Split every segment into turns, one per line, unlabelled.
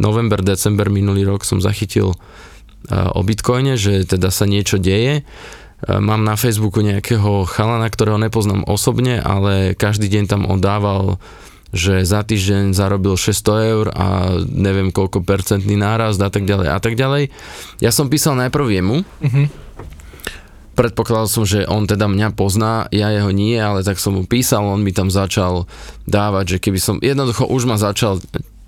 november, december minulý rok som zachytil o Bitcoine, že teda sa niečo deje. Mám na Facebooku nejakého chalana, ktorého nepoznám osobne, ale každý deň tam on dával že za týždeň zarobil 600 eur a neviem koľko percentný nárast a tak ďalej a tak ďalej. Ja som písal najprv jemu, uh-huh. predpokladal som, že on teda mňa pozná, ja jeho nie, ale tak som mu písal, on mi tam začal dávať, že keby som, jednoducho už ma začal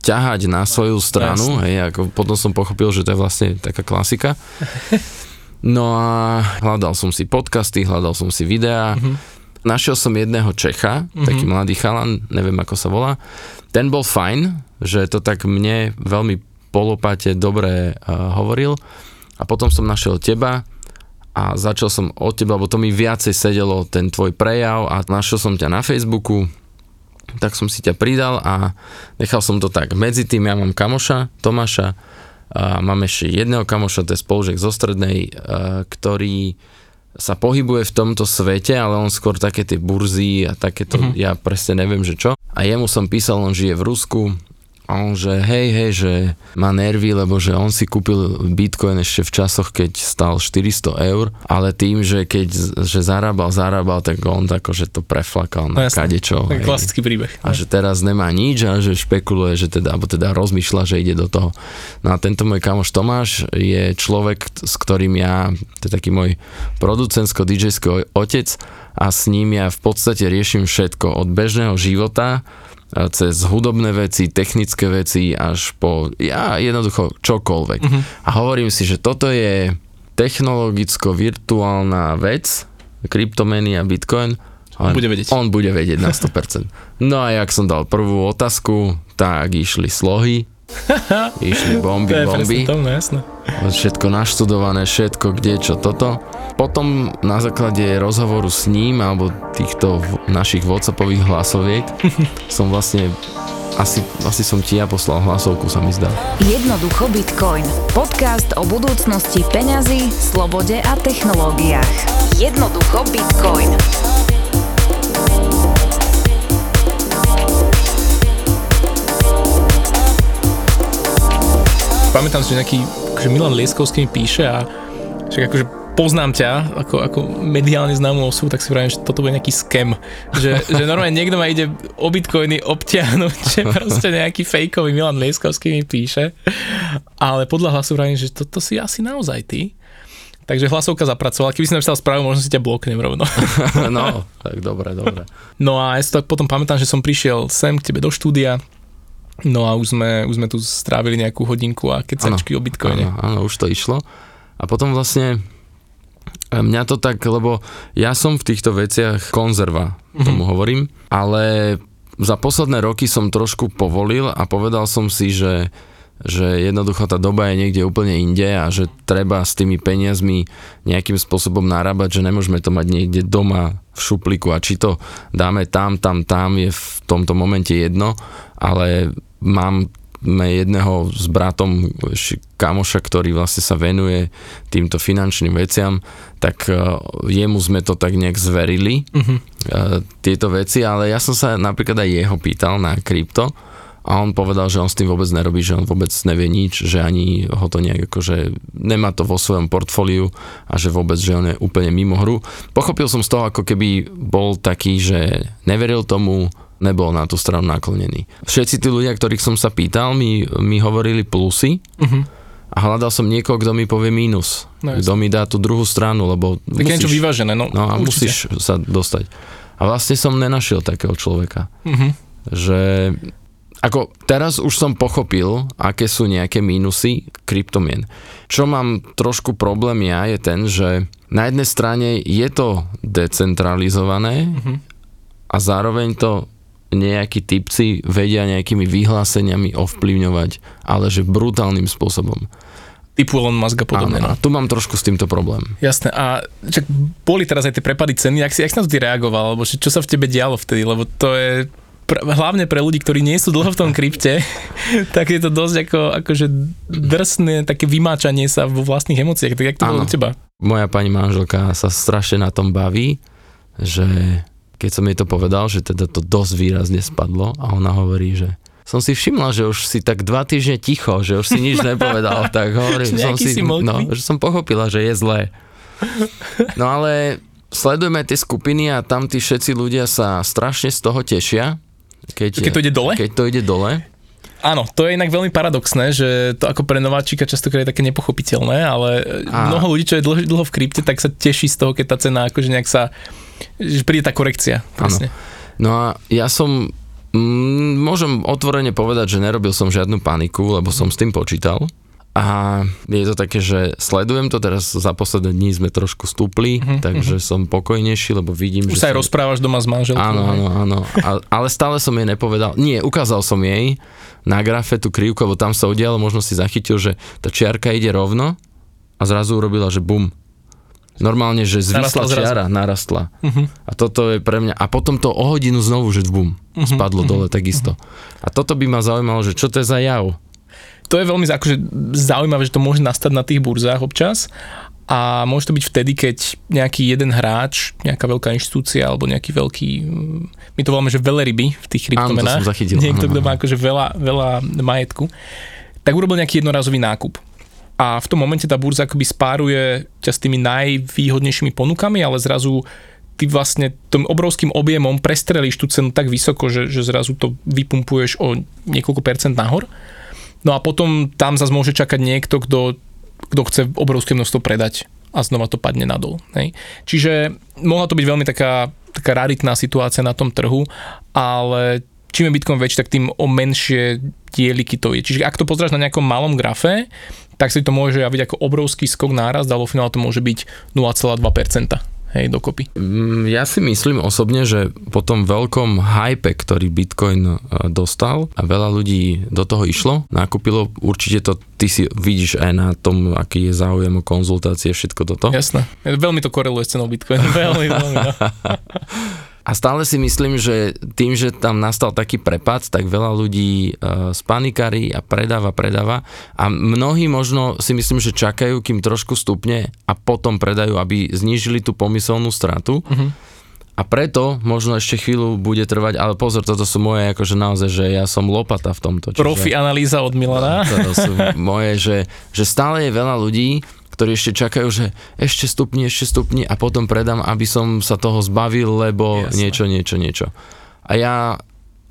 ťahať na svoju stranu, hej, ako potom som pochopil, že to je vlastne taká klasika. No a hľadal som si podcasty, hľadal som si videá, uh-huh Našiel som jedného Čecha, mm-hmm. taký mladý chalan, neviem ako sa volá. Ten bol fajn, že to tak mne veľmi polopate dobre uh, hovoril. A potom som našiel teba a začal som od teba, lebo to mi viacej sedelo ten tvoj prejav a našiel som ťa na Facebooku, tak som si ťa pridal a nechal som to tak. Medzi tým ja mám kamoša, Tomáša, a mám ešte jedného kamoša, to je spolužek zo strednej, ktorý sa pohybuje v tomto svete, ale on skôr také tie burzy a takéto, mm-hmm. ja presne neviem, že čo. A jemu som písal, on žije v Rusku, a on, že hej, hej, že má nervy, lebo že on si kúpil Bitcoin ešte v časoch, keď stal 400 eur, ale tým, že keď že zarábal, zarábal, tak on tako, že to preflakal na no, kadečo.
Klasický príbeh.
A že teraz nemá nič a že špekuluje, že teda, alebo teda rozmýšľa, že ide do toho. No a tento môj kamoš Tomáš je človek, s ktorým ja, to je taký môj producentsko dj otec a s ním ja v podstate riešim všetko od bežného života cez hudobné veci, technické veci až po, ja jednoducho čokoľvek. Uh-huh. A hovorím si, že toto je technologicko-virtuálna vec, kryptomeny a bitcoin,
on bude vedieť.
On bude vedieť na 100%. No a jak som dal prvú otázku, tak išli slohy, išli bomby,
to je
bomby.
Tom, no jasné.
Všetko naštudované, všetko kde, čo toto. Potom na základe rozhovoru s ním alebo týchto našich WhatsAppových hlasoviek som vlastne asi, asi som ti ja poslal hlasovku, sa mi zdá.
Jednoducho Bitcoin. Podcast o budúcnosti peňazí, slobode a technológiách. Jednoducho Bitcoin.
Pamätám si, že nejaký akože Milan Lieskovský mi píše a však akože poznám ťa ako, ako mediálne známu osobu, tak si vravím, že toto bude nejaký scam. Že, že normálne niekto ma ide o bitcoiny obtiahnuť, že proste nejaký fejkový Milan Lieskovský mi píše. Ale podľa hlasu vravím, že toto si asi naozaj ty. Takže hlasovka zapracovala. Keby si napísal správu, možno si ťa bloknem rovno.
no, tak dobre, dobre.
No a ja si tak potom pamätám, že som prišiel sem k tebe do štúdia, No a už sme, už sme tu strávili nejakú hodinku a kecačky o bitcoine.
Áno, áno, už to išlo. A potom vlastne Mňa to tak, lebo ja som v týchto veciach konzerva, mm-hmm. tomu hovorím, ale za posledné roky som trošku povolil a povedal som si, že, že jednoducho tá doba je niekde úplne inde a že treba s tými peniazmi nejakým spôsobom narábať, že nemôžeme to mať niekde doma v šupliku a či to dáme tam, tam, tam je v tomto momente jedno, ale mám jedného s bratom kamoša, ktorý vlastne sa venuje týmto finančným veciam, tak e, jemu sme to tak nejak zverili, uh-huh. tieto veci, ale ja som sa napríklad aj jeho pýtal na krypto a on povedal, že on s tým vôbec nerobí, že on vôbec nevie nič, že ani ho to nejak akože nemá to vo svojom portfóliu a že vôbec, že on je úplne mimo hru. Pochopil som z toho, ako keby bol taký, že neveril tomu, nebol na tú stranu naklonený. Všetci tí ľudia, ktorých som sa pýtal, mi, mi hovorili plusy uh-huh. a hľadal som niekoho, kto mi povie mínus. No, kto mi dá tú druhú stranu, lebo
tak musíš, niečo vyvážené, no,
no a určite. musíš sa dostať. A vlastne som nenašiel takého človeka. Uh-huh. Že ako teraz už som pochopil, aké sú nejaké mínusy kryptomien. Čo mám trošku problém ja je ten, že na jednej strane je to decentralizované uh-huh. a zároveň to nejakí typci vedia nejakými vyhláseniami ovplyvňovať, ale že brutálnym spôsobom.
Typu Elon Musk a podobne.
Áno, no. tu mám trošku s týmto problém.
Jasné. A čak, boli teraz aj tie prepady ceny, ak si, ak si na to ty reagoval, alebo čo sa v tebe dialo vtedy, lebo to je pr- hlavne pre ľudí, ktorí nie sú dlho v tom krypte, tak je to dosť ako, akože drsné také vymáčanie sa vo vlastných emóciách. Tak jak to bolo u teba?
Moja pani manželka sa strašne na tom baví, že keď som jej to povedal, že teda to dosť výrazne spadlo a ona hovorí, že som si všimla, že už si tak dva týždne ticho, že už si nič nepovedal, tak hovorím, som si,
si
no, že som pochopila, že je zlé. No ale sledujeme tie skupiny a tam tí všetci ľudia sa strašne z toho tešia. Keď,
keď to ide dole?
Keď to ide dole.
Áno, to je inak veľmi paradoxné, že to ako pre nováčika častokrát je také nepochopiteľné, ale a... mnoho ľudí, čo je dlho, dlho v krypte, tak sa teší z toho, keď tá cena akože nejak sa, príde tá korekcia. Presne.
No a ja som, mm, môžem otvorene povedať, že nerobil som žiadnu paniku, lebo som s tým počítal. A je to také, že sledujem to, teraz za posledné dní sme trošku stúpli, uh-huh, takže som pokojnejší, lebo vidím,
Už
že...
sa aj som... rozprávaš doma s manželkou.
Áno, áno, áno. ale stále som jej nepovedal, nie, ukázal som jej na grafe tú krivku, lebo tam sa udialo, možno si zachytil, že tá čiarka ide rovno a zrazu urobila, že bum. Normálne, že zvisla čiara, narastla. Uh-huh. A toto je pre mňa... A potom to o hodinu znovu, že bum, uh-huh, spadlo uh-huh, dole takisto. Uh-huh. A toto by ma zaujímalo, že čo to je za jav?
to je veľmi akože zaujímavé, že to môže nastať na tých burzách občas a môže to byť vtedy, keď nejaký jeden hráč, nejaká veľká inštitúcia alebo nejaký veľký, mm, my to voláme, že veľryby v tých kryptomenách,
Áno, to som zachytil.
niekto, kto má akože veľa, veľa majetku, tak urobil nejaký jednorazový nákup. A v tom momente tá burza akoby spáruje ťa s tými najvýhodnejšími ponukami, ale zrazu ty vlastne tým obrovským objemom prestrelíš tú cenu tak vysoko, že, že zrazu to vypumpuješ o niekoľko percent nahor No a potom tam zase môže čakať niekto, kto, kto chce obrovské množstvo predať a znova to padne nadol. Hej. Čiže mohla to byť veľmi taká, taká raritná situácia na tom trhu, ale čím je Bitcoin väčší, tak tým o menšie dieliky to je. Čiže ak to pozráš na nejakom malom grafe, tak si to môže javiť ako obrovský skok náraz, ale vo finále to môže byť 0,2% hej, dokopy.
Mm, ja si myslím osobne, že po tom veľkom hype, ktorý Bitcoin e, dostal a veľa ľudí do toho išlo, nakúpilo, určite to ty si vidíš aj na tom, aký je záujem o konzultácie, všetko toto.
Jasné, veľmi to koreluje s cenou Bitcoin, veľmi, veľmi. No.
A stále si myslím, že tým, že tam nastal taký prepad, tak veľa ľudí uh, spanikári a predáva, predáva a mnohí možno si myslím, že čakajú, kým trošku stupne a potom predajú, aby znížili tú pomyselnú stratu. Uh-huh. A preto možno ešte chvíľu bude trvať, ale pozor, toto sú moje, akože naozaj, že ja som lopata v tomto.
Čiže, Profi analýza od Milana.
To sú moje, že, že stále je veľa ľudí, ktorí ešte čakajú, že ešte stupni, ešte stupni a potom predám, aby som sa toho zbavil, lebo Jasne. niečo, niečo, niečo. A ja,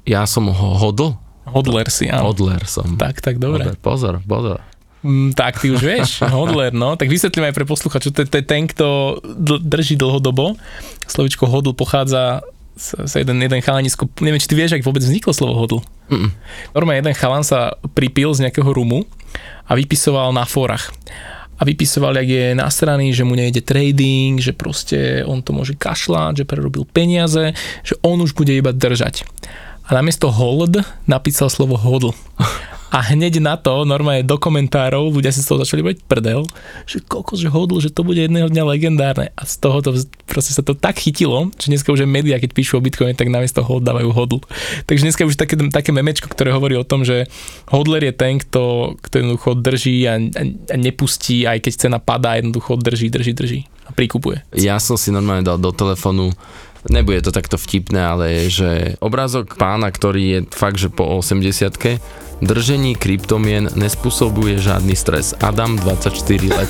ja som ho hodl.
Hodler si, áno.
Hodler som.
Tak, tak, dobre.
Hodler, pozor, pozor.
Mm, tak ty už vieš, hodler, no. Tak vysvetlím aj pre posluchačov, to je ten, kto drží dlhodobo. Slovičko hodl pochádza sa jeden, jeden chalanisko, neviem, či ty vieš, ak vôbec vzniklo slovo hodl. Mm-mm. Normálne jeden chalan sa pripil z nejakého rumu a vypisoval na fórach a vypisoval, jak je nasraný, že mu nejde trading, že proste on to môže kašľať, že prerobil peniaze, že on už bude iba držať. A namiesto hold napísal slovo hodl a hneď na to, normálne do komentárov, ľudia si z toho začali bať prdel, že koľko, že hodl, že to bude jedného dňa legendárne. A z toho to, proste sa to tak chytilo, že dneska už médiá, keď píšu o Bitcoine, tak namiesto hold dávajú hodl. Takže dneska už také, také memečko, ktoré hovorí o tom, že hodler je ten, kto, kto jednoducho drží a, a, a nepustí, aj keď cena padá, jednoducho drží, drží, drží a prikupuje.
Ja som si normálne dal do telefónu nebude to takto vtipné, ale je, že obrázok pána, ktorý je fakt, že po 80 Držení kryptomien nespôsobuje žiadny stres. Adam, 24 let.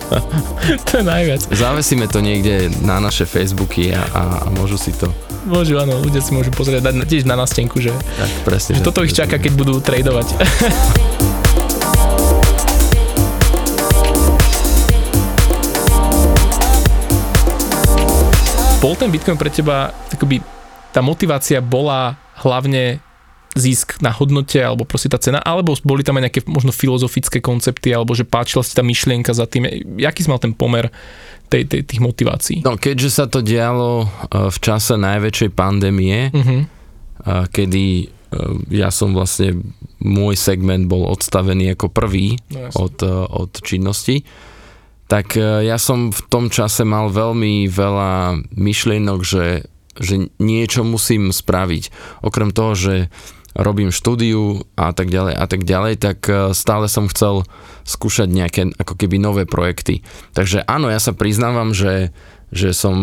to je najviac.
Zavesíme to niekde na naše Facebooky a, a, a môžu si to
Môžu, áno, ľudia si môžu pozrieť dať tiež na nástenku, že,
tak, presne,
že toto ich čaká, keď budú tradovať. Bol ten Bitcoin pre teba, takoby, tá motivácia bola hlavne zisk na hodnote, alebo proste tá cena, alebo boli tam aj nejaké možno filozofické koncepty, alebo že páčila si tá myšlienka za tým. Jaký si mal ten pomer tej, tej, tých motivácií?
No, keďže sa to dialo e, v čase najväčšej pandémie, uh-huh. kedy e, ja som vlastne, môj segment bol odstavený ako prvý no, od, e, od činnosti, tak ja som v tom čase mal veľmi veľa myšlienok, že, že niečo musím spraviť. Okrem toho, že robím štúdiu a tak ďalej a tak ďalej, tak e, stále som chcel skúšať nejaké ako keby nové projekty. Takže áno, ja sa priznávam, že, že som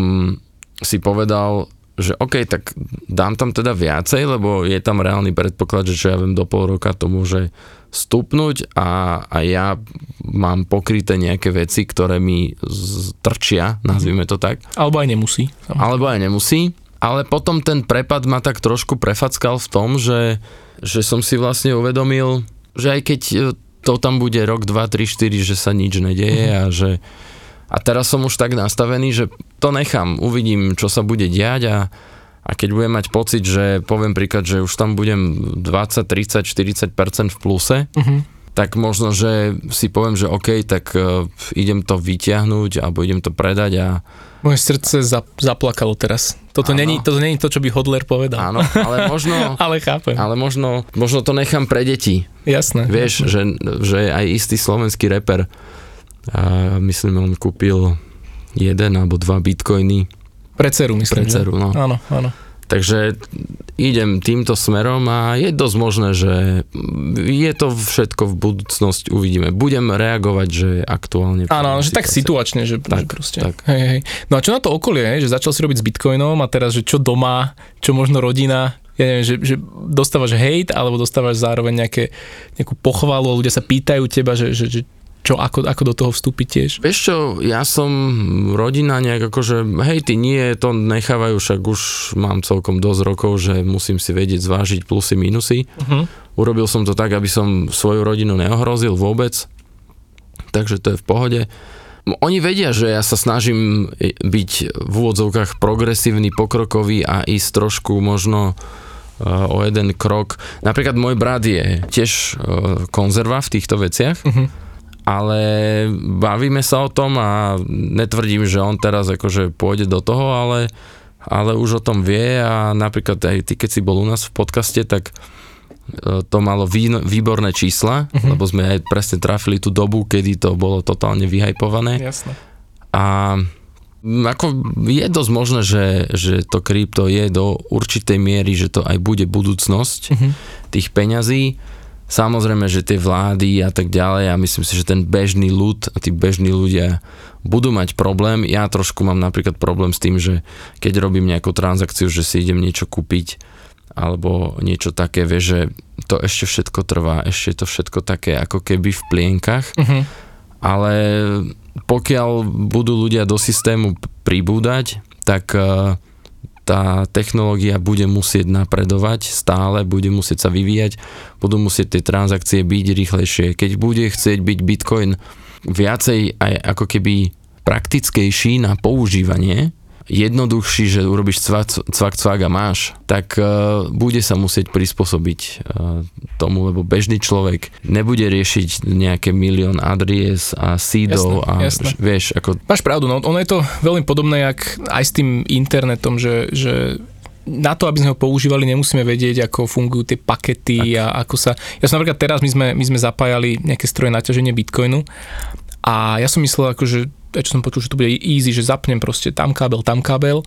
si povedal, že OK, tak dám tam teda viacej, lebo je tam reálny predpoklad, že čo ja viem, do pol roka to môže stupnúť a, a ja mám pokryté nejaké veci, ktoré mi strčia, nazvime to tak.
Alebo aj nemusí.
Alebo aj nemusí. Ale potom ten prepad ma tak trošku prefackal v tom, že, že som si vlastne uvedomil, že aj keď to tam bude rok, dva, tri, štyri, že sa nič nedeje mm-hmm. a že a teraz som už tak nastavený, že to nechám, uvidím, čo sa bude diať a, a keď budem mať pocit, že poviem príklad, že už tam budem 20, 30, 40% v pluse, uh-huh. tak možno, že si poviem, že OK, tak uh, idem to vyťahnuť alebo idem to predať a
moje srdce zaplakalo teraz. Toto není, toto není to, čo by Hodler povedal.
Áno, ale možno...
ale chápem.
Ale možno, možno to nechám pre deti.
Jasné.
Vieš,
jasné.
Že, že aj istý slovenský reper a myslím, on kúpil jeden alebo dva bitcoiny.
Pre dceru, myslím.
Pre dceru, no.
Áno, áno.
Takže idem týmto smerom a je dosť možné, že je to všetko v budúcnosti, uvidíme. Budem reagovať, že aktuálne...
Áno, že tak situačne, že,
tak,
že proste.
Tak.
Hej, hej. No a čo na to okolie, že začal si robiť s bitcoinom a teraz, že čo doma, čo možno rodina, ja neviem, že, že dostávaš hate, alebo dostávaš zároveň nejaké, nejakú pochvalu, ľudia sa pýtajú teba, že, že, že čo, ako, ako do toho vstúpiť tiež?
Vieš čo, ja som rodina nejak akože, hej, ty nie, to nechávajú, však už mám celkom dosť rokov, že musím si vedieť zvážiť plusy, minusy. Uh-huh. Urobil som to tak, aby som svoju rodinu neohrozil vôbec, takže to je v pohode. Oni vedia, že ja sa snažím byť v úvodzovkách progresívny, pokrokový a ísť trošku možno e, o jeden krok. Napríklad môj brat je tiež e, konzerva v týchto veciach. Uh-huh ale bavíme sa o tom a netvrdím, že on teraz akože pôjde do toho, ale, ale už o tom vie a napríklad aj ty, keď si bol u nás v podcaste, tak e, to malo vý, výborné čísla, uh-huh. lebo sme aj presne trafili tú dobu, kedy to bolo totálne vyhajpované.
Jasne.
A ako je dosť možné, že, že to krypto je do určitej miery, že to aj bude budúcnosť uh-huh. tých peňazí Samozrejme, že tie vlády a tak ďalej a myslím si, že ten bežný ľud a tí bežní ľudia budú mať problém. Ja trošku mám napríklad problém s tým, že keď robím nejakú transakciu, že si idem niečo kúpiť alebo niečo také, vie, že to ešte všetko trvá, ešte je to všetko také ako keby v plienkach, uh-huh. ale pokiaľ budú ľudia do systému pribúdať, tak uh, tá technológia bude musieť napredovať stále, bude musieť sa vyvíjať, budú musieť tie transakcie byť rýchlejšie. Keď bude chcieť byť Bitcoin viacej aj ako keby praktickejší na používanie, jednoduchší, že urobíš cvak, cvak, cvak a máš, tak uh, bude sa musieť prispôsobiť uh, tomu, lebo bežný človek nebude riešiť nejaké milión adries a sídov a jasne. vieš, ako...
Máš pravdu, no ono je to veľmi podobné, jak aj s tým internetom, že, že na to, aby sme ho používali, nemusíme vedieť, ako fungujú tie pakety tak. a ako sa... Ja som napríklad teraz, my sme, my sme zapájali nejaké stroje na ťaženie Bitcoinu a ja som myslel, akože čo som počul, že to bude easy, že zapnem proste tam kábel, tam kábel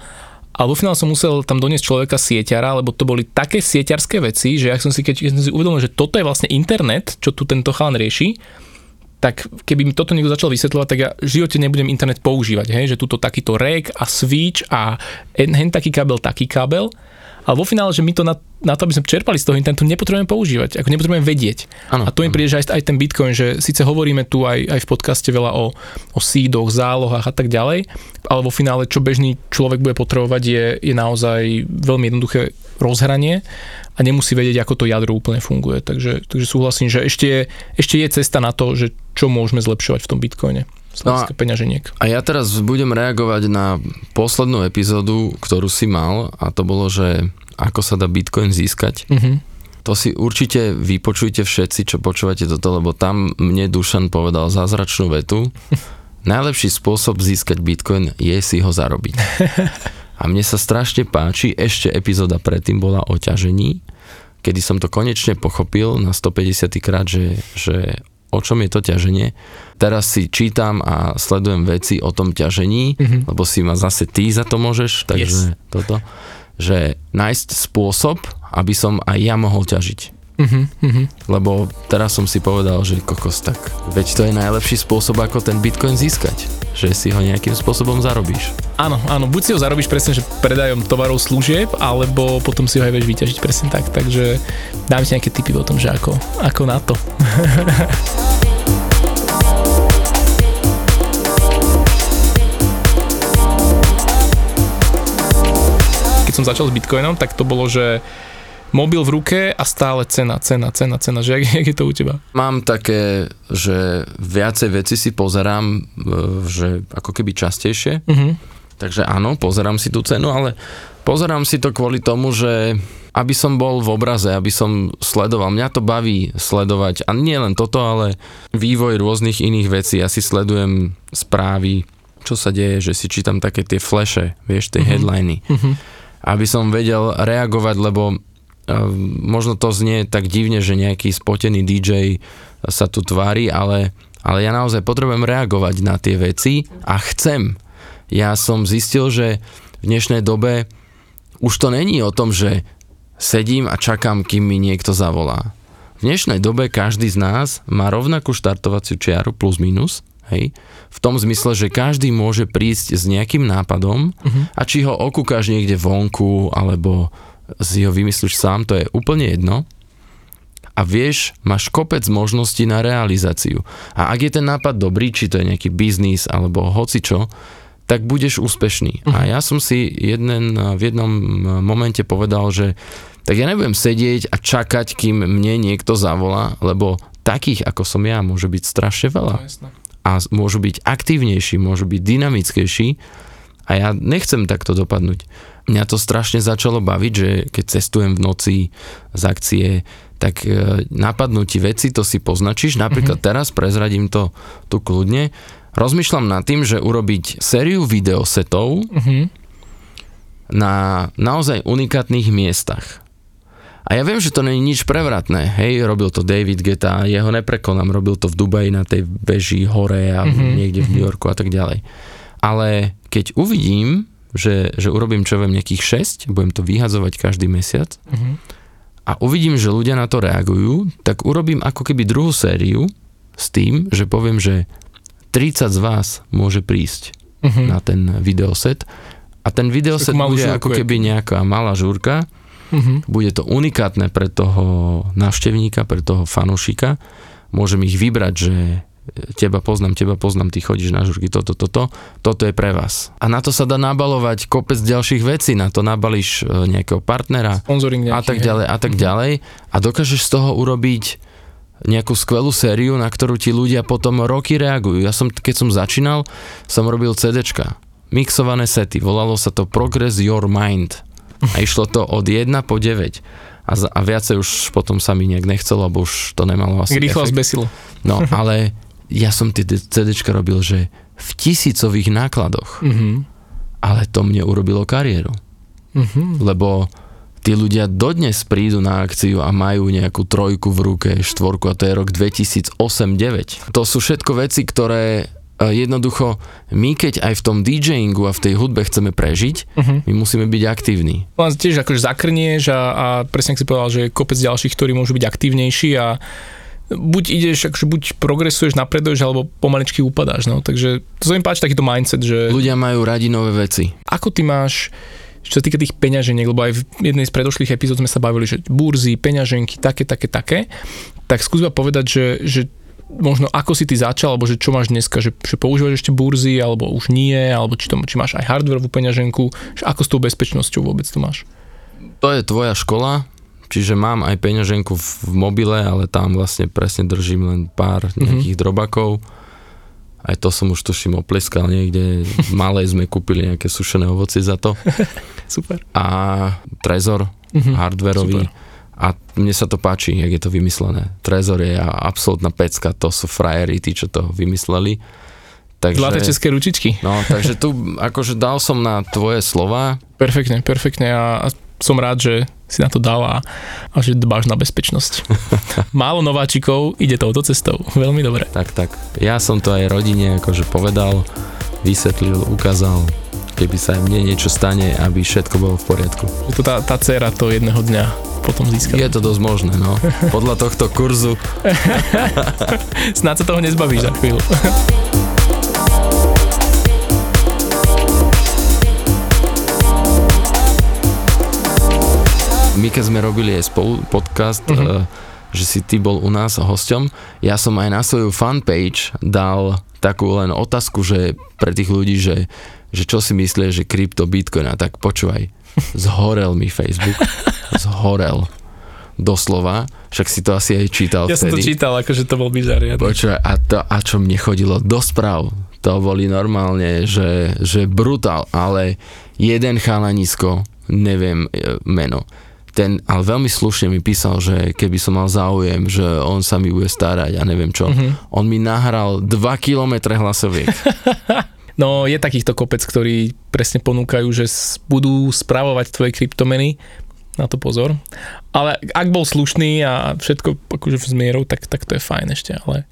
ale vo finále som musel tam doniesť človeka sieťara, lebo to boli také sieťarské veci, že ja som si, keď, keď som si uvedomil, že toto je vlastne internet, čo tu tento chalan rieši, tak keby mi toto niekto začal vysvetľovať, tak ja v živote nebudem internet používať, hej? že tuto takýto rek a switch a hen taký kábel, taký kábel ale vo finále, že my to na, na to, aby sme čerpali z toho internetu, nepotrebujeme používať, ako nepotrebujeme vedieť.
Ano,
a to im príde, že aj, aj ten Bitcoin, že síce hovoríme tu aj, aj v podcaste veľa o, o sídoch, zálohách a tak ďalej, ale vo finále, čo bežný človek bude potrebovať, je, je naozaj veľmi jednoduché rozhranie a nemusí vedieť, ako to jadro úplne funguje. Takže, takže súhlasím, že ešte je, ešte je cesta na to, že čo môžeme zlepšovať v tom Bitcoine z no a, peňaženiek.
A ja teraz budem reagovať na poslednú epizódu, ktorú si mal a to bolo, že ako sa dá Bitcoin získať. Mm-hmm. To si určite vypočujte všetci, čo počúvate toto, lebo tam mne Dušan povedal zázračnú vetu. Najlepší spôsob získať Bitcoin je si ho zarobiť. A mne sa strašne páči, ešte epizóda predtým bola o ťažení, kedy som to konečne pochopil na 150 krát, že, že o čom je to ťaženie. Teraz si čítam a sledujem veci o tom ťažení, mm-hmm. lebo si ma zase ty za to môžeš, takže yes. toto, že nájsť spôsob, aby som aj ja mohol ťažiť.
Uh-huh, uh-huh.
Lebo teraz som si povedal, že kokos tak, veď to je najlepší spôsob, ako ten bitcoin získať, že si ho nejakým spôsobom zarobíš.
Áno, áno, buď si ho zarobíš presne, že predajom tovarov služieb, alebo potom si ho aj vieš vyťažiť presne tak, takže dám si nejaké tipy o tom, že ako, ako na to. Keď som začal s Bitcoinom, tak to bolo, že mobil v ruke a stále cena, cena, cena, cena. Že jak, jak je to u teba?
Mám také, že viacej veci si pozerám, e, že ako keby častejšie.
Uh-huh.
Takže áno, pozerám si tú cenu, ale pozerám si to kvôli tomu, že aby som bol v obraze, aby som sledoval. Mňa to baví sledovať a nie len toto, ale vývoj rôznych iných vecí. Ja si sledujem správy, čo sa deje, že si čítam také tie fleše, vieš, tie uh-huh. headliny.
Uh-huh.
Aby som vedel reagovať, lebo možno to znie tak divne, že nejaký spotený DJ sa tu tvári, ale, ale ja naozaj potrebujem reagovať na tie veci a chcem. Ja som zistil, že v dnešnej dobe už to není o tom, že sedím a čakám, kým mi niekto zavolá. V dnešnej dobe každý z nás má rovnakú štartovaciu čiaru plus minus, hej, v tom zmysle, že každý môže prísť s nejakým nápadom uh-huh. a či ho okúkaš niekde vonku alebo si ho vymyslíš sám, to je úplne jedno. A vieš, máš kopec možností na realizáciu. A ak je ten nápad dobrý, či to je nejaký biznis alebo hocičo, tak budeš úspešný. A ja som si jeden, v jednom momente povedal, že tak ja nebudem sedieť a čakať, kým mne niekto zavolá, lebo takých ako som ja môže byť strašne veľa.
No,
a môžu byť aktívnejší, môžu byť dynamickejší a ja nechcem takto dopadnúť mňa to strašne začalo baviť, že keď cestujem v noci z akcie, tak e, napadnú ti veci, to si poznačíš. Napríklad mm-hmm. teraz prezradím to tu kľudne. Rozmýšľam nad tým, že urobiť sériu videosetov mm-hmm. na naozaj unikátnych miestach. A ja viem, že to není nič prevratné. Hej, robil to David Geta, jeho neprekonám, robil to v Dubaji na tej veži hore a mm-hmm. niekde v New Yorku a tak ďalej. Ale keď uvidím, že, že urobím čo viem nejakých 6, budem to vyhadzovať každý mesiac uh-huh. a uvidím, že ľudia na to reagujú, tak urobím ako keby druhú sériu s tým, že poviem, že 30 z vás môže prísť uh-huh. na ten videoset a ten videoset bude ako keby nejaká malá žúrka, uh-huh. bude to unikátne pre toho návštevníka, pre toho fanúšika, môžem ich vybrať, že teba poznám, teba poznám, ty chodíš na žurky, toto, toto, toto je pre vás. A na to sa dá nabalovať kopec ďalších vecí, na to nabalíš e, nejakého partnera
nejaký,
a tak ďalej a tak mhm. ďalej a dokážeš z toho urobiť nejakú skvelú sériu, na ktorú ti ľudia potom roky reagujú. Ja som, keď som začínal, som robil CDčka, mixované sety, volalo sa to Progress Your Mind a išlo to od 1 po 9 a, a viacej už potom sa mi nejak nechcelo, lebo už to nemalo asi
Rýchlo zbesilo.
No, ale ja som tie CDčka robil, že v tisícových nákladoch. Mm-hmm. Ale to mne urobilo kariéru. Mm-hmm. Lebo tí ľudia dodnes prídu na akciu a majú nejakú trojku v ruke, štvorku a to je rok 2008-2009. To sú všetko veci, ktoré e, jednoducho my keď aj v tom DJingu a v tej hudbe chceme prežiť, uh-huh. my musíme byť aktívni.
Len tiež akože zakrnieš a, a presne si povedal, že je kopec ďalších, ktorí môžu byť aktívnejší a buď ideš, akože buď progresuješ, napreduješ, alebo pomaličky upadáš, no, takže to sa mi páči takýto mindset, že...
Ľudia majú radi nové veci.
Ako ty máš, čo sa týka tých peňaženiek, lebo aj v jednej z predošlých epizód sme sa bavili, že burzy, peňaženky, také, také, také, tak skús povedať, že, že možno ako si ty začal, alebo že čo máš dneska, že, že používaš ešte burzy, alebo už nie, alebo či, to, či máš aj hardwareovú peňaženku, že ako s tou bezpečnosťou vôbec to máš?
To je tvoja škola, Čiže mám aj peňaženku v, v mobile, ale tam vlastne presne držím len pár mhm. nejakých mm-hmm. drobakov. Aj to som už tuším opleskal niekde. Malej sme kúpili nejaké sušené ovoci za to.
Super.
A Trezor, mm-hmm. hardwareový. Super. A mne sa to páči, jak je to vymyslené. Trezor je absolútna pecka, to sú frajery, tí, čo to vymysleli.
Takže, Zlaté české ručičky.
No, takže tu akože dal som na tvoje slova.
Perfektne, perfektne a som rád, že si na to dal a, a že dbáš na bezpečnosť. Málo nováčikov ide touto cestou. Veľmi dobre.
Tak, tak. Ja som to aj rodine akože povedal, vysvetlil, ukázal. keby sa mne niečo stane, aby všetko bolo v poriadku.
Že to tá, tá dcera to jedného dňa potom získa.
Je to dosť možné, no. Podľa tohto kurzu.
Snáď sa toho nezbavíš za chvíľu.
My keď sme robili aj spolu podcast, uh, že si ty bol u nás hosťom, ja som aj na svoju fanpage dal takú len otázku, že pre tých ľudí, že, že čo si myslia, že krypto, bitcoin a tak počúvaj, zhorel mi Facebook, zhorel doslova, však si to asi aj čítal
Ja
vtedy.
som to čítal, akože to bol bizar. Ja
Počúvaj, a, to, a čo mne chodilo do správ, to boli normálne, že, že brutál, ale jeden chalanisko, neviem e, meno, ten, ale veľmi slušne mi písal, že keby som mal záujem, že on sa mi bude starať a neviem čo. Mm-hmm. On mi nahral 2 km hlasoviek.
No je takýchto kopec, ktorí presne ponúkajú, že budú spravovať tvoje kryptomeny, na to pozor. Ale ak bol slušný a všetko akože s mierou, tak, tak to je fajn ešte, ale...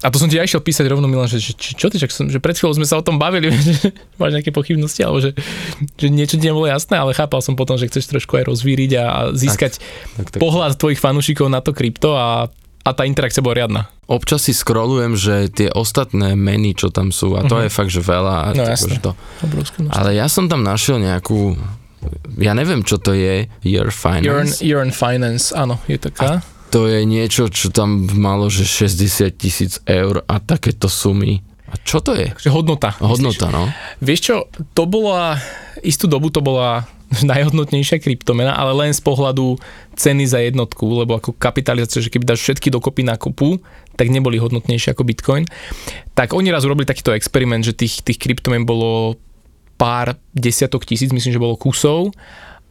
A to som ti aj išiel písať rovno, Milan, že, že čo ty, čak som, že pred chvíľou sme sa o tom bavili, že máš nejaké pochybnosti, alebo že, že niečo ti nebolo jasné, ale chápal som potom, že chceš trošku aj rozvíriť a, a získať
tak, tak.
pohľad tvojich fanúšikov na to krypto a, a tá interakcia bola riadna.
Občas si scrollujem, že tie ostatné meny, čo tam sú, a to
Mhm.
je fakt, že veľa. A
No,
že to,
Obrovské množstvo.
ale ja som tam našiel nejakú, ja neviem, čo to je, Year Finance.
Earn, Earn Finance, áno, je taká.
To je niečo, čo tam malo, že 60 tisíc eur a takéto sumy. A čo to je?
Takže hodnota.
Hodnota, no.
Vieš čo, to bola, istú dobu to bola najhodnotnejšia kryptomena, ale len z pohľadu ceny za jednotku, lebo ako kapitalizácia, že keby dáš všetky dokopy na kopu, tak neboli hodnotnejšie ako Bitcoin. Tak oni raz urobili takýto experiment, že tých, tých kryptomien bolo pár desiatok tisíc, myslím, že bolo kusov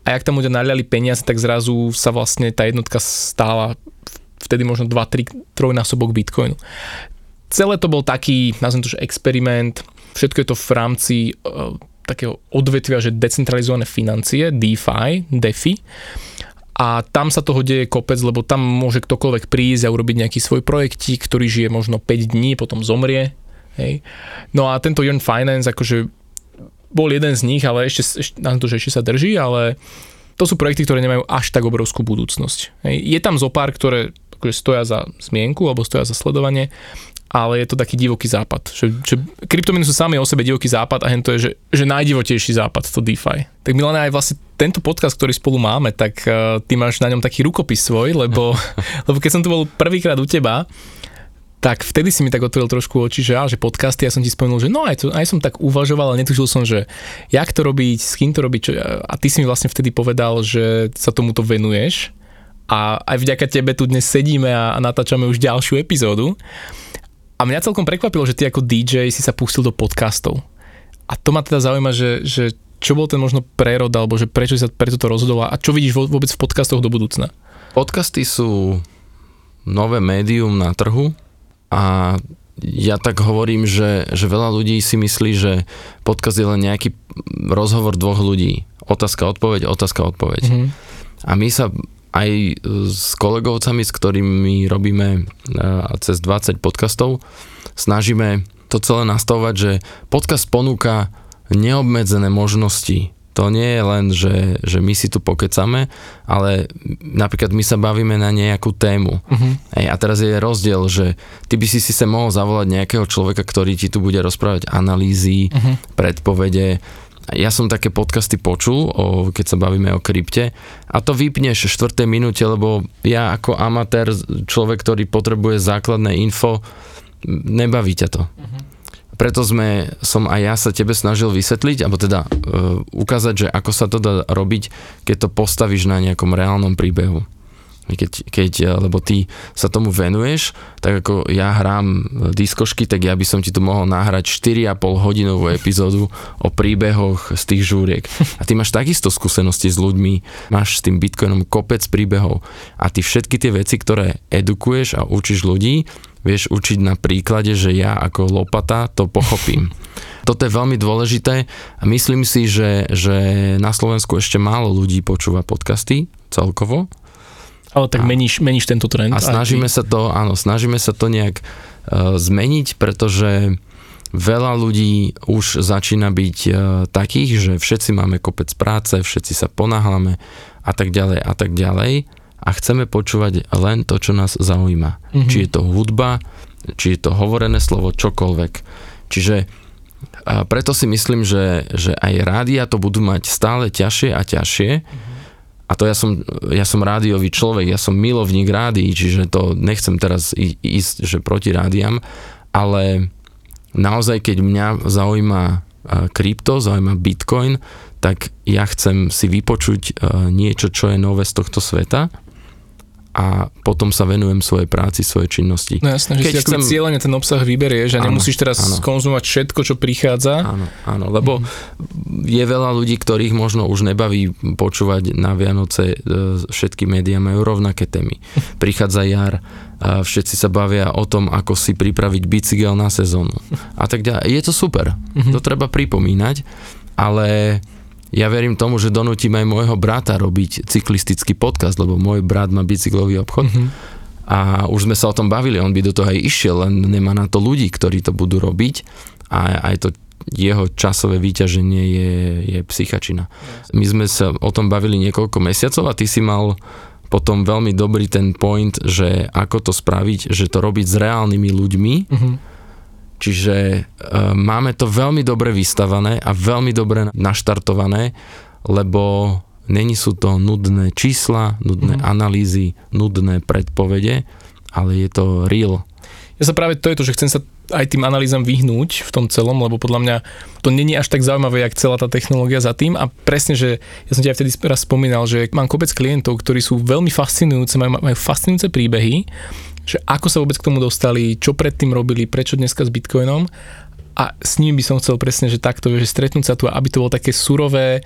a jak tam ľudia naliali peniaze, tak zrazu sa vlastne tá jednotka stála vtedy možno 2-3 trojnásobok Bitcoinu. Celé to bol taký, nazvem to, že experiment, všetko je to v rámci uh, takého odvetvia, že decentralizované financie, DeFi, DeFi. A tam sa toho deje kopec, lebo tam môže ktokoľvek prísť a urobiť nejaký svoj projektík, ktorý žije možno 5 dní, potom zomrie. Hej. No a tento Yearn Finance akože bol jeden z nich, ale ešte, ešte, na to, že ešte sa drží, ale to sú projekty, ktoré nemajú až tak obrovskú budúcnosť. Je tam zo pár, ktoré akože stoja za zmienku alebo stoja za sledovanie, ale je to taký divoký západ. Že, že kryptomeny sú sami o sebe divoký západ a hen to je, že, že najdivotejší západ, to DeFi. Tak Milana, aj vlastne tento podcast, ktorý spolu máme, tak uh, ty máš na ňom taký rukopis svoj, lebo, lebo keď som tu bol prvýkrát u teba, tak vtedy si mi tak otvoril trošku oči, že, á, že podcasty, ja som ti spomenul, že no aj, to, aj som tak uvažoval, ale netušil som, že jak to robiť, s kým to robiť, čo, a ty si mi vlastne vtedy povedal, že sa tomuto venuješ a aj vďaka tebe tu dnes sedíme a, natáčame už ďalšiu epizódu. A mňa celkom prekvapilo, že ty ako DJ si sa pustil do podcastov. A to ma teda zaujíma, že, že čo bol ten možno prerod, alebo že prečo si sa preto to rozhodol a čo vidíš vôbec v podcastoch do budúcna?
Podcasty sú nové médium na trhu a ja tak hovorím, že, že veľa ľudí si myslí, že podcast je len nejaký rozhovor dvoch ľudí. Otázka, odpoveď, otázka, odpoveď.
Mhm.
A my sa aj s kolegovcami, s ktorými robíme e, cez 20 podcastov, snažíme to celé nastavovať, že podcast ponúka neobmedzené možnosti. To nie je len, že, že my si tu pokecame, ale napríklad my sa bavíme na nejakú tému.
Uh-huh.
Hej, a teraz je rozdiel, že ty by si si sa mohol zavolať nejakého človeka, ktorý ti tu bude rozprávať analýzy,
Uh-huh.
predpovede. Ja som také podcasty počul, o, keď sa bavíme o krypte a to vypneš v 4. minúte, lebo ja ako amatér, človek, ktorý potrebuje základné info, nebaví ťa to. Preto sme, som aj ja sa tebe snažil vysvetliť, alebo teda e, ukázať, že ako sa to dá robiť, keď to postavíš na nejakom reálnom príbehu. Keď, keď, e, lebo ty sa tomu venuješ, tak ako ja hrám diskošky, tak ja by som ti tu mohol nahrať 4,5 hodinovú epizódu o príbehoch z tých žúriek. A ty máš takisto skúsenosti s ľuďmi, máš s tým Bitcoinom kopec príbehov a ty všetky tie veci, ktoré edukuješ a učíš ľudí, vieš učiť na príklade, že ja ako lopata to pochopím. Toto je veľmi dôležité a myslím si, že, že na Slovensku ešte málo ľudí počúva podcasty celkovo
Ale tak
A-
meníš, meníš tento trend.
a snažíme sa to, áno, snažíme sa to nejak uh, zmeniť, pretože veľa ľudí už začína byť uh, takých, že všetci máme kopec práce, všetci sa ponáhľame a tak ďalej a tak ďalej a chceme počúvať len to, čo nás zaujíma. Mm-hmm. Či je to hudba, či je to hovorené slovo, čokoľvek. Čiže a preto si myslím, že, že aj rádia to budú mať stále ťažšie a ťažšie. A to ja som, ja som rádiový človek, ja som milovník rádií, čiže to nechcem teraz ísť že proti rádiam, ale naozaj, keď mňa zaujíma krypto, zaujíma bitcoin, tak ja chcem si vypočuť niečo, čo je nové z tohto sveta a potom sa venujem svojej práci, svojej činnosti.
No jasné, že Keď si chcem... cieľene ten obsah vyberieš a nemusíš teraz áno. konzumovať všetko, čo prichádza.
Áno, áno lebo mm. je veľa ľudí, ktorých možno už nebaví počúvať na Vianoce, e, všetky médiá majú rovnaké témy. Prichádza jar, a všetci sa bavia o tom, ako si pripraviť bicykel na sezónu a tak ďalej. Je to super, mm-hmm. to treba pripomínať, ale ja verím tomu, že donútim aj môjho brata robiť cyklistický podcast, lebo môj brat má bicyklový obchod. Mm-hmm. A už sme sa o tom bavili, on by do toho aj išiel, len nemá na to ľudí, ktorí to budú robiť a aj to jeho časové vyťaženie je, je psychačina. My sme sa o tom bavili niekoľko mesiacov a ty si mal potom veľmi dobrý ten point, že ako to spraviť, že to robiť s reálnymi ľuďmi, mm-hmm Čiže e, máme to veľmi dobre vystavané a veľmi dobre naštartované, lebo není sú to nudné čísla, nudné mm. analýzy, nudné predpovede, ale je to real.
Ja sa práve to je to, že chcem sa aj tým analýzam vyhnúť v tom celom, lebo podľa mňa to není až tak zaujímavé, jak celá tá technológia za tým a presne, že ja som ti aj vtedy raz spomínal, že mám kopec klientov, ktorí sú veľmi fascinujúce, majú, majú fascinujúce príbehy že ako sa vôbec k tomu dostali, čo predtým robili, prečo dneska s Bitcoinom a s ním by som chcel presne, že takto, že stretnúť sa tu, aby to bolo také surové,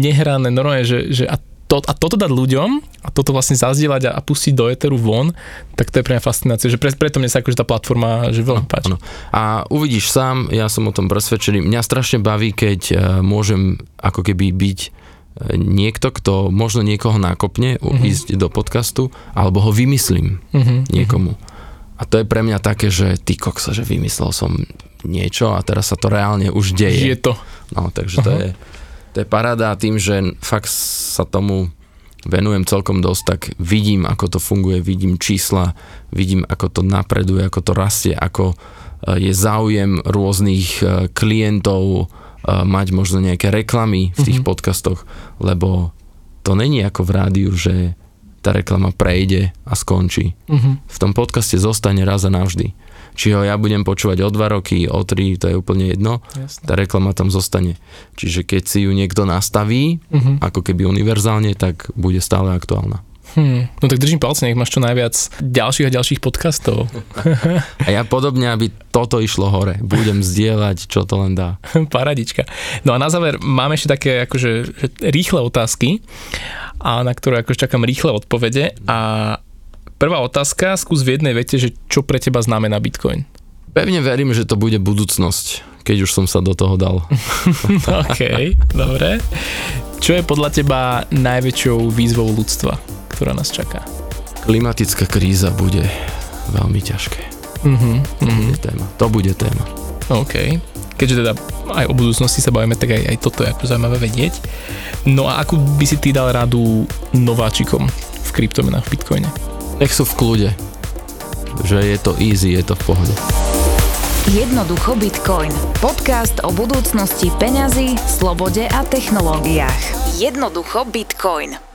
nehrané, normálne, že, že a, to, a toto dať ľuďom a toto vlastne zazdieľať a, a pustiť do Eteru von, tak to je pre mňa fascinácia, že pre, preto mne sa akože tá platforma že veľmi páči. Ano.
A uvidíš sám, ja som o tom presvedčený, mňa strašne baví, keď uh, môžem ako keby byť niekto, kto možno niekoho nákopne uh-huh. ísť do podcastu, alebo ho vymyslím uh-huh. niekomu. A to je pre mňa také, že ty koksa, že vymyslel som niečo a teraz sa to reálne už deje.
Je to.
No, takže uh-huh. to je, to je paráda tým, že fakt sa tomu venujem celkom dosť, tak vidím, ako to funguje, vidím čísla, vidím, ako to napreduje, ako to rastie, ako e, je záujem rôznych e, klientov, mať možno nejaké reklamy v tých mm-hmm. podcastoch, lebo to není ako v rádiu, že tá reklama prejde a skončí. Mm-hmm. V tom podcaste zostane raz a navždy. Či ho ja budem počúvať o dva roky, o tri, to je úplne jedno, Jasne. tá reklama tam zostane. Čiže keď si ju niekto nastaví, mm-hmm. ako keby univerzálne, tak bude stále aktuálna.
Hmm, no tak držím palce, nech máš čo najviac ďalších a ďalších podcastov.
a ja podobne, aby toto išlo hore. Budem zdieľať, čo to len dá.
Paradička. No a na záver máme ešte také akože rýchle otázky, a na ktoré akože čakám rýchle odpovede. A prvá otázka, skús v jednej vete, že čo pre teba znamená Bitcoin?
Pevne verím, že to bude budúcnosť, keď už som sa do toho dal.
OK, dobre. Čo je podľa teba najväčšou výzvou ľudstva? Ktorá nás čaká?
Klimatická kríza bude veľmi ťažké. Mm-hmm, to, mm-hmm. Bude téma. to bude téma.
OK. Keďže teda aj o budúcnosti sa bavíme, tak aj, aj toto je ako zaujímavé vedieť. No a akú by si ty dal radu nováčikom v kryptomenách v Bitcoine?
Nech sú v kľude. Že je to easy, je to v pohode.
Jednoducho Bitcoin. Podcast o budúcnosti peňazí, slobode a technológiách. Jednoducho Bitcoin.